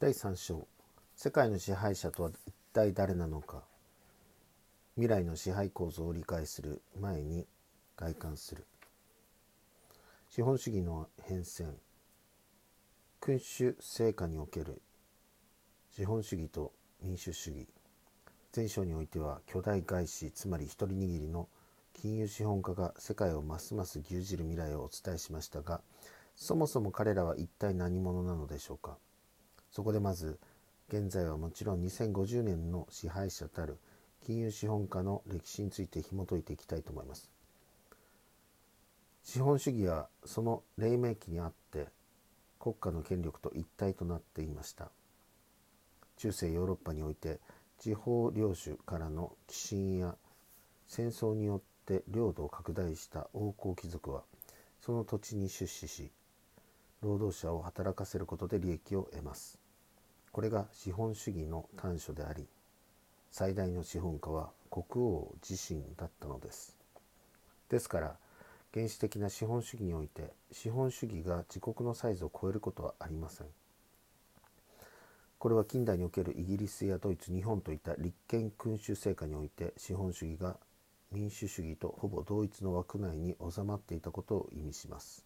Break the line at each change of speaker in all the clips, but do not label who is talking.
第3章。世界の支配者とは一体誰なのか。未来の支配構造を理解する。前に外観する。資本主義の変遷。君主成果における。資本主義と民主主義。前章においては巨大外資つまり一人握りの金融資本家が世界をますます牛耳る未来をお伝えしましたがそもそも彼らは一体何者なのでしょうか。そこでまず現在はもちろん2050年の支配者たる金融資本家の歴史について紐解いていきたいと思います。資本主義はその黎明期にあって国家の権力と一体となっていました。中世ヨーロッパにおいて地方領主からの寄進や戦争によって領土を拡大した王侯貴族はその土地に出資し労働者を働かせることで利益を得ます。これが資本主義の短所であり最大の資本家は国王自身だったのです。ですから原始的な資本主義において資本主義が自国のサイズを超えることはありません。これは近代におけるイギリスやドイツ日本といった立憲君主制下において資本主義が民主主義とほぼ同一の枠内に収まっていたことを意味します。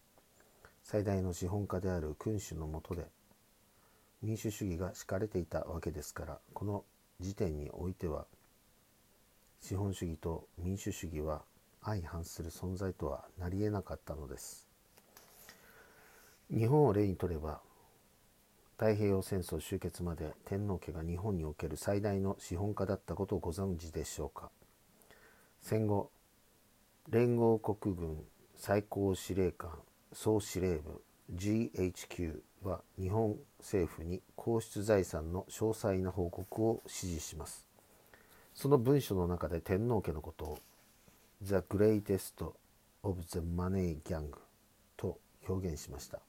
最大の資本家である君主の下で民主主義が敷かれていたわけですからこの時点においては資本主義と民主主義は相反する存在とはなりえなかったのです。日本を例にとれば太平洋戦争終結まで天皇家が日本における最大の資本家だったことをご存知でしょうか。戦後連合国軍最高司令官総司令部 GHQ は日本政府に皇室財産の詳細な報告を指示します。その文書の中で天皇家のことを The Greatest of the Money Gang と表現しました。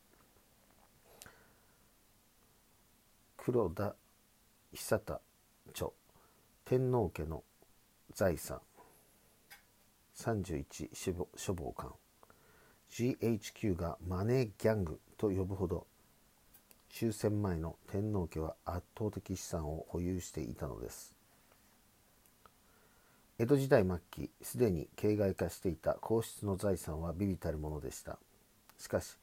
黒田久田著天皇家の財産31書房館 GHQ がマネーギャングと呼ぶほど終戦前の天皇家は圧倒的資産を保有していたのです。江戸時代末期すでに形骸化していた皇室の財産は微々たるものでした。しかし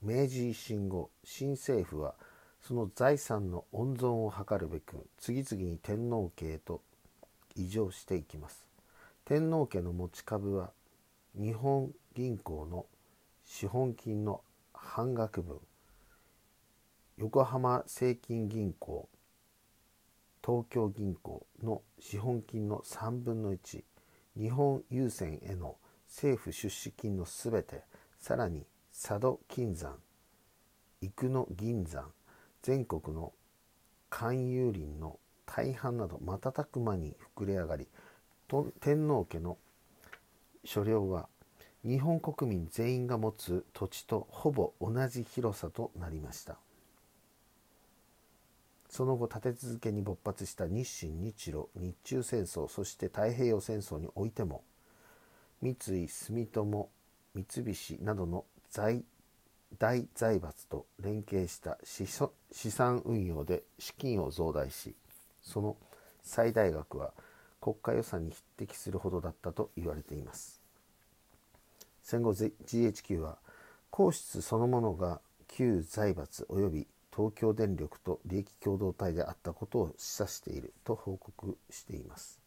明治維新後新政府はその財産の温存を図るべく次々に天皇家へと移譲していきます。天皇家の持ち株は日本銀行の資本金の半額分横浜正金銀行東京銀行の資本金の3分の1日本郵船への政府出資金のすべてさらに佐渡金山生野銀山全国の勧誘林の大半など瞬く間に膨れ上がり天皇家の所領は日本国民全員が持つ土地とほぼ同じ広さとなりました。その後立て続けに勃発した日清日露日中戦争そして太平洋戦争においても三井住友三菱などの財大財閥と連携した資産運用で資金を増大しその最大額は国家予算に匹敵するほどだったと言われています戦後 GHQ は皇室そのものが旧財閥及び東京電力と利益共同体であったことを示唆していると報告しています。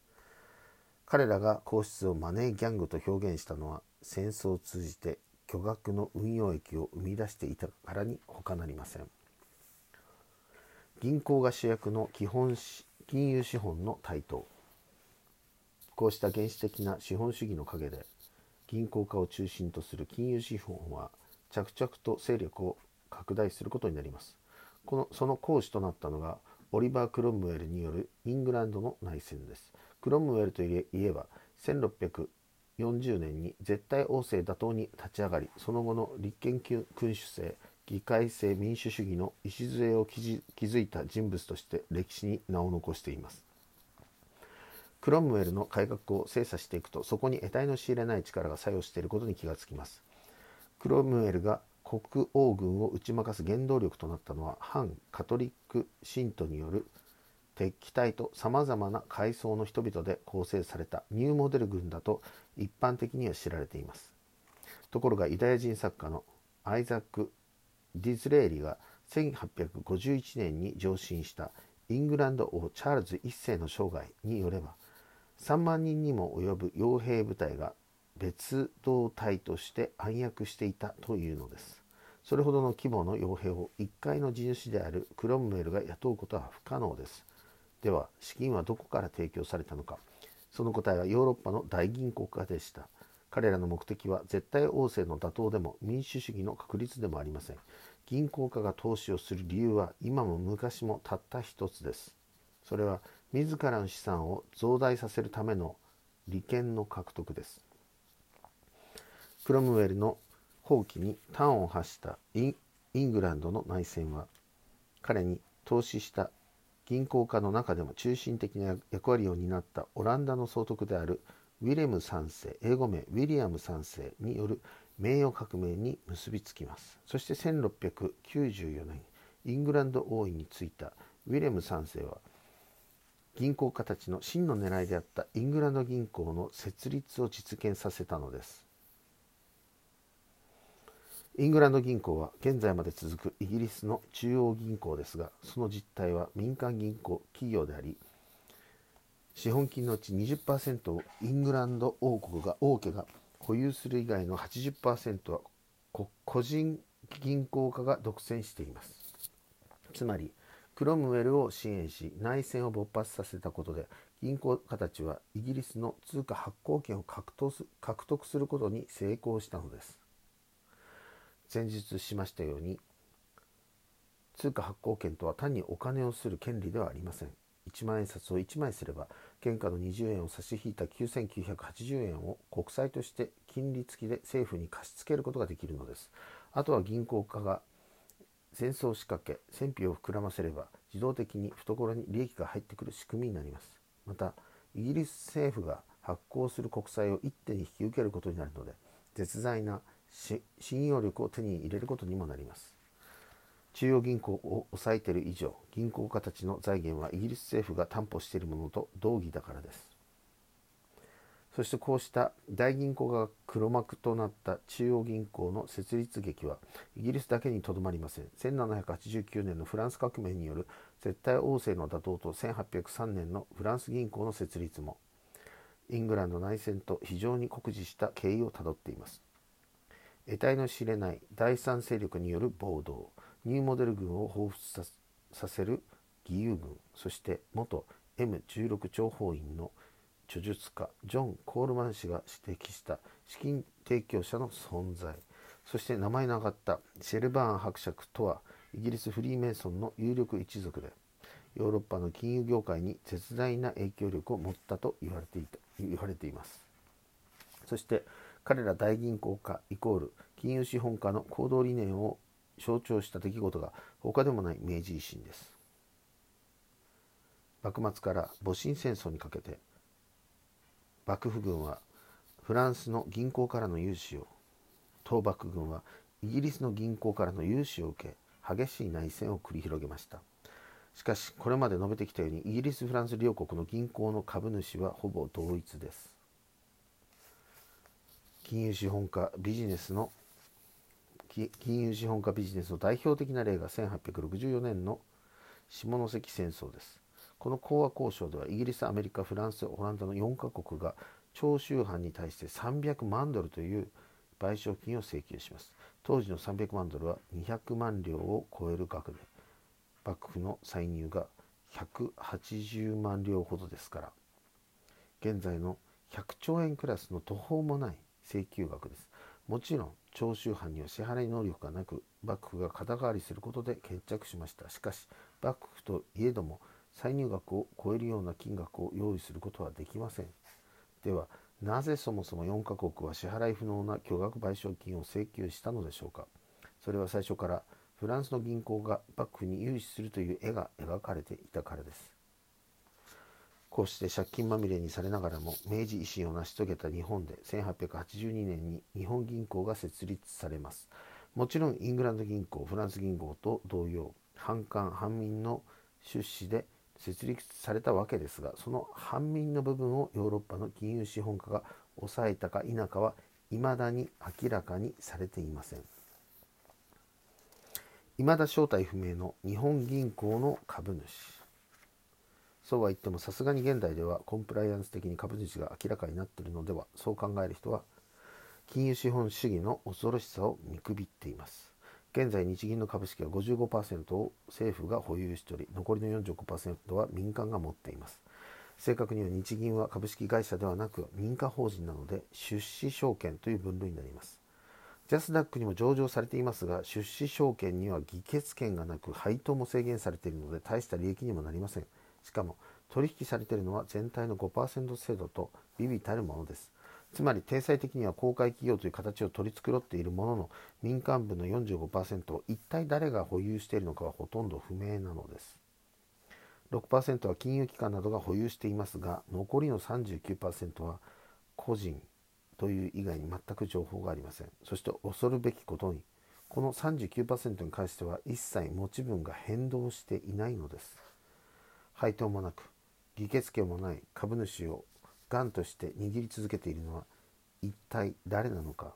彼らが皇室をマネーギャングと表現したのは戦争を通じて巨額の運用益を生み出していたからに他なりません。銀行が主役の基本金融資本の台頭。こうした原始的な資本主義の陰で銀行家を中心とする金融資本は着々と勢力を拡大することになりますこのその講師となったのがオリバー・クロムウェルによるイングランドの内戦です。クロムウェルといえば1640年に絶対王政打倒に立ち上がりその後の立憲君主制議会制民主主義の礎を築いた人物として歴史に名を残しています。クロムウェルの改革を精査していくとそこに得体の知れない力が作用していることに気がつきます。クロムウェルが国王軍を打ち負かす原動力となったのは反カトリック信徒による敵機隊とさまざまな階層の人々で構成されたニューモデル軍だと一般的には知られていますところがユダヤ人作家のアイザック・ディズレーリが1851年に上申したイングランド王チャールズ1世の生涯によれば3万人にも及ぶ傭兵部隊が別動隊として暗躍していたというのです。それほどの規模の傭兵を1階の地主であるクロムウェルが雇うことは不可能です。では資金はどこから提供されたのか。その答えはヨーロッパの大銀行家でした。彼らの目的は絶対王政の打倒でも民主主義の確立でもありません。銀行家が投資をする理由は今も昔もたった一つです。それは自らの資産を増大させるための利権の獲得です。クロムウェルの放棄に端を発したイングランドの内戦は彼に投資した銀行家の中でも中心的な役割を担ったオランダの総督であるウィレム3世英語名ウィリアム3世による名誉革命に結びつきます。そして1694年イングランド王位に就いたウィレム3世は銀行家たちの真の狙いであったイングランド銀行の設立を実現させたのです。イングランド銀行は現在まで続くイギリスの中央銀行ですがその実態は民間銀行企業であり資本金のうち20%をイングランド王国が王家が保有する以外の80%は個人銀行家が独占しています。つまりクロムウェルを支援し内戦を勃発させたことで銀行家たちはイギリスの通貨発行権を獲得することに成功したのです。前述しましたように通貨発行権とは単にお金をする権利ではありません。1万円札を1枚すれば原価の20円を差し引いた9980円を国債として金利付きで政府に貸し付けることができるのです。あとは銀行家が戦争を仕掛け戦費を膨らませれば自動的に懐に利益が入ってくる仕組みになります。またイギリス政府が発行する国債を一手に引き受けることになるので絶大な信用力を手に入れることにもなります。中央銀行を抑えている以上銀行家たちの財源はイギリス政府が担保しているものと同義だからです。そしてこうした大銀行が黒幕となった中央銀行の設立劇はイギリスだけにとどまりません。1789年のフランス革命による絶対王政の打倒と1803年のフランス銀行の設立もイングランド内戦と非常に酷似した経緯をたどっています。得体の知れない第三勢力による暴動ニューモデル軍を彷彿させる義勇軍そして元 M16 諜報員の著述家ジョン・コールマン氏が指摘した資金提供者の存在。そして名前の挙がったシェルバーン伯爵とはイギリスフリーメイソンの有力一族でヨーロッパの金融業界に絶大な影響力を持ったと言われていた言われています。そして彼ら大銀行家イコール金融資本家の行動理念を象徴した出来事が他でもない明治維新です。幕末から戊辰戦争にかけて幕府軍はフランスの銀行からの融資を東幕軍はイギリスの銀行からの融資を受け激しい内戦を繰り広げました。しかしこれまで述べてきたようにイギリス・フランス両国の銀行の株主はほぼ同一です。金融資本家ビジネスの金融資本家ビジネスの代表的な例が1864年の下関戦争です。この講和交渉ではイギリスアメリカフランスオランダの4カ国が長州藩に対して300万ドルという賠償金を請求します。当時の300万ドルは200万両を超える額で幕府の歳入が180万両ほどですから現在の100兆円クラスの途方もない請求額です。もちろん長州藩には支払い能力がなく幕府が肩代わりすることで決着しました。しかし幕府といえども歳入額を超えるような金額を用意することはできません。ではなぜそもそも4カ国は支払い不能な巨額賠償金を請求したのでしょうか。それは最初からフランスの銀行が幕府に融資するという絵が描かれていたからです。こうして借金まみれにされながらも明治維新を成し遂げた日本で1882年に日本銀行が設立されます。もちろんイングランド銀行フランス銀行と同様反官反民の出資で設立されたわけですがその反民の部分をヨーロッパの金融資本家が抑えたか否かは未だに明らかにされていません。未だ正体不明の日本銀行の株主。そうは言ってもさすがに現代ではコンプライアンス的に株主が明らかになっているのではそう考える人は金融資本主義の恐ろしさを見くびっています。現在日銀の株式は55%を政府が保有しており残りの45%は民間が持っています。正確には日銀は株式会社ではなく民間法人なので出資証券という分類になります。ジャスダックにも上場されていますが出資証券には議決権がなく配当も制限されているので大した利益にもなりません。しかも取引されているのは全体の5%制度と微々たるものです。つまり体裁的には公開企業という形を取り繕っているものの民間部の45%を一体誰が保有しているのかはほとんど不明なのです。6%は金融機関などが保有していますが残りの39%は個人という以外に全く情報がありません。そして恐るべきことにこの39%に関しては一切持ち分が変動していないのです。配当もなく議決権もない株主をがんとして握り続けているのは一体誰なのか。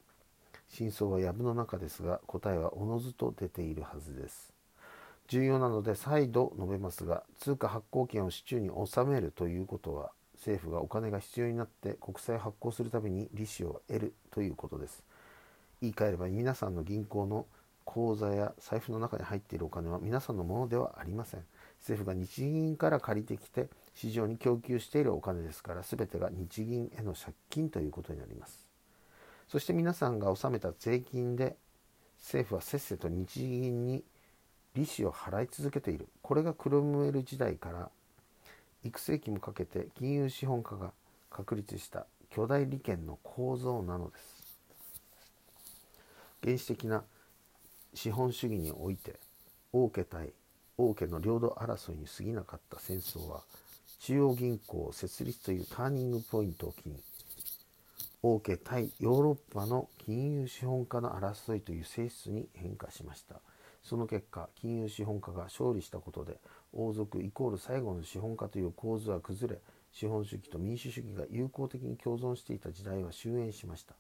真相は藪の中ですが答えはおのずと出ているはずです。重要なので再度述べますが通貨発行権を市中に収めるということは政府がお金が必要になって国債を発行するために利子を得るということです。言い換えれば皆さんの銀行の口座や財布の中に入っているお金は皆さんのものではありません。政府が日銀から借りてきて市場に供給しているお金ですから全てが日銀への借金ということになります。そして皆さんが納めた税金で政府はせっせと日銀に利子を払い続けている。これがクロムウェル時代から幾世紀もかけて金融資本家が確立した巨大利権の構造なのです。原始的な資本主義において王家対王家の領土争いに過ぎなかった戦争は中央銀行設立というターニングポイントを機に王家対ヨーロッパの金融資本家の争いという性質に変化しました。その結果金融資本家が勝利したことで王族イコール最後の資本家という構図は崩れ資本主義と民主主義が友好的に共存していた時代は終焉しました。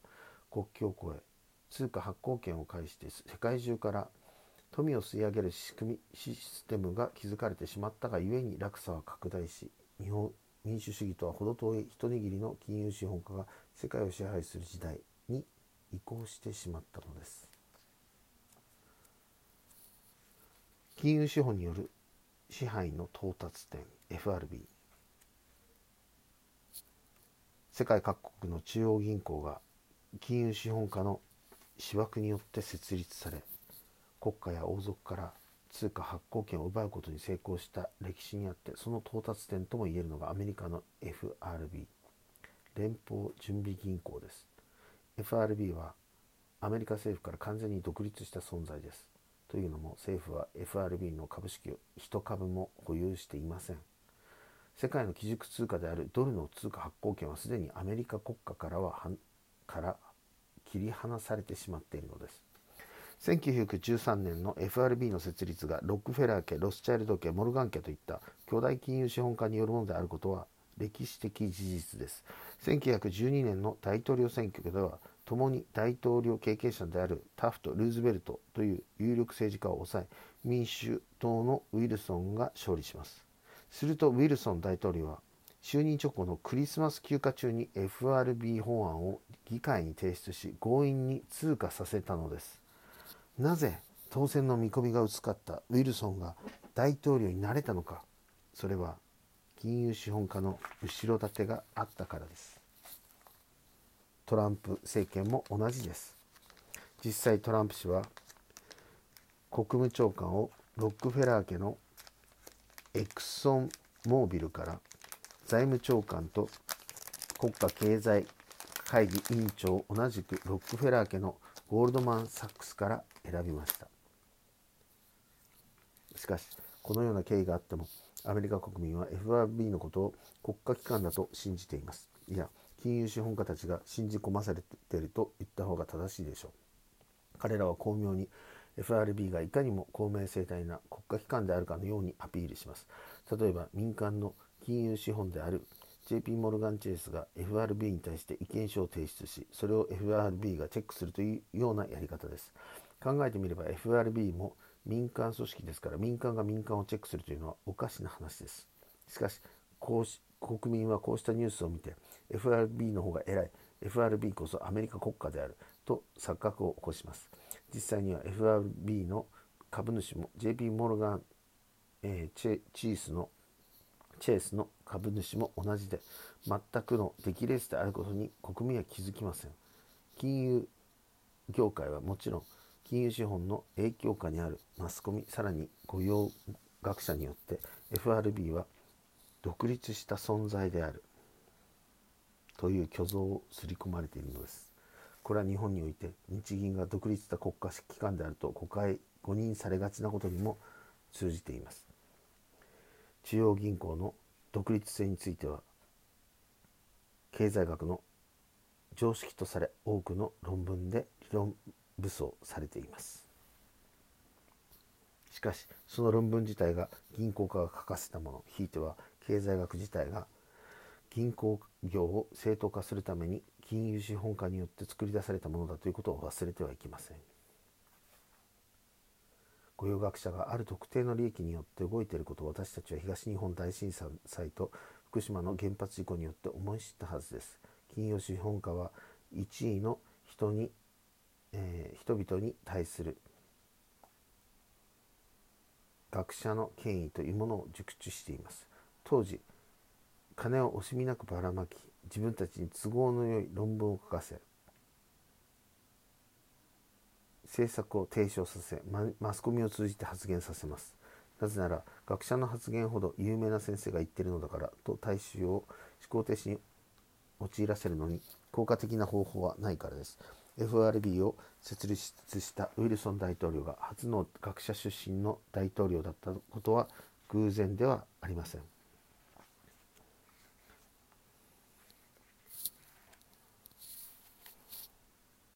国境を越え通貨発行権を介して世界中から富を吸い上げる仕組みシステムが築かれてしまったがゆえに落差は拡大し日本民主主義とは程遠い一握りの金融資本家が世界を支配する時代に移行してしまったのです。金融資本による支配の到達点 FRB 世界各国の中央銀行が金融資本家の思惑によって設立され国家や王族から通貨発行権を奪うことに成功した歴史にあってその到達点ともいえるのがアメリカの FRB 連邦準備銀行です。FRB はアメリカ政府から完全に独立した存在です。というのも政府は FRB の株式を1株も保有していません。世界の基軸通貨であるドルの通貨発行権はすでにアメリカ国家からはから切り離されてしまっているのです。1913年の FRB の設立がロックフェラー家ロスチャイルド家モルガン家といった巨大金融資本家によるものであることは歴史的事実です。1912年の大統領選挙では共に大統領経験者であるタフト・ルーズベルトという有力政治家を抑え民主党のウィルソンが勝利します。するとウィルソン大統領は就任直後のクリスマス休暇中に FRB 法案を議会に提出し強引に通過させたのです。なぜ当選の見込みが薄かったウィルソンが大統領になれたのか。それは金融資本家の後ろ盾があったからです。トランプ政権も同じです。実際トランプ氏は国務長官をロックフェラー家のエクソンモービルから財務長官と国家経済会議委員長同じくロックフェラー家のゴールドマン・サックスから選びました。しかしこのような経緯があってもアメリカ国民は FRB のことを国家機関だと信じています。いや金融資本家たちが信じ込まされていると言った方が正しいでしょう。彼らは巧妙に FRB がいかにも公明正体な国家機関であるかのようにアピールします。例えば民間の金融資本である JP モルガン・チェイスが FRB に対して意見書を提出しそれを FRB がチェックするというようなやり方です。考えてみれば FRB も民間組織ですから民間が民間をチェックするというのはおかしな話です。しかしこうし国民はこうしたニュースを見て FRB の方が偉い。FRB こそアメリカ国家である。と錯覚を起こします。実際には FRB の株主も JP モルガン、えー、チェチースのチェイスの株主も同じで全くの出来レースであることに国民は気づきません金融業界はもちろん金融資本の影響下にあるマスコミさらに御用学者によって FRB は独立した存在であるという虚像を刷り込まれているのです。これは日本において日銀が独立した国家機関であると誤解誤認されがちなことにも通じています。中央銀行の独立性については経済学の常識とされ多くの論文で理論武装されています。しかしその論文自体が銀行家が書かせたものひいては経済学自体が銀行業を正当化するために金融資本家によって作り出されたものだということを忘れてはいけません。御用学者がある特定の利益によって動いていることを私たちは東日本大震災と福島の原発事故によって思い知ったはずです。金融資本家は1位の人に、えー、人々に対する学者の権威というものを熟知しています。当時金を惜しみなくばらまき自分たちに都合のよい論文を書かせ政策を提唱させマスコミを通じて発言させます。なぜなら学者の発言ほど有名な先生が言ってるのだからと大衆を思考停止に陥らせるのに効果的な方法はないからです。FRB を設立したウィルソン大統領が初の学者出身の大統領だったことは偶然ではありません。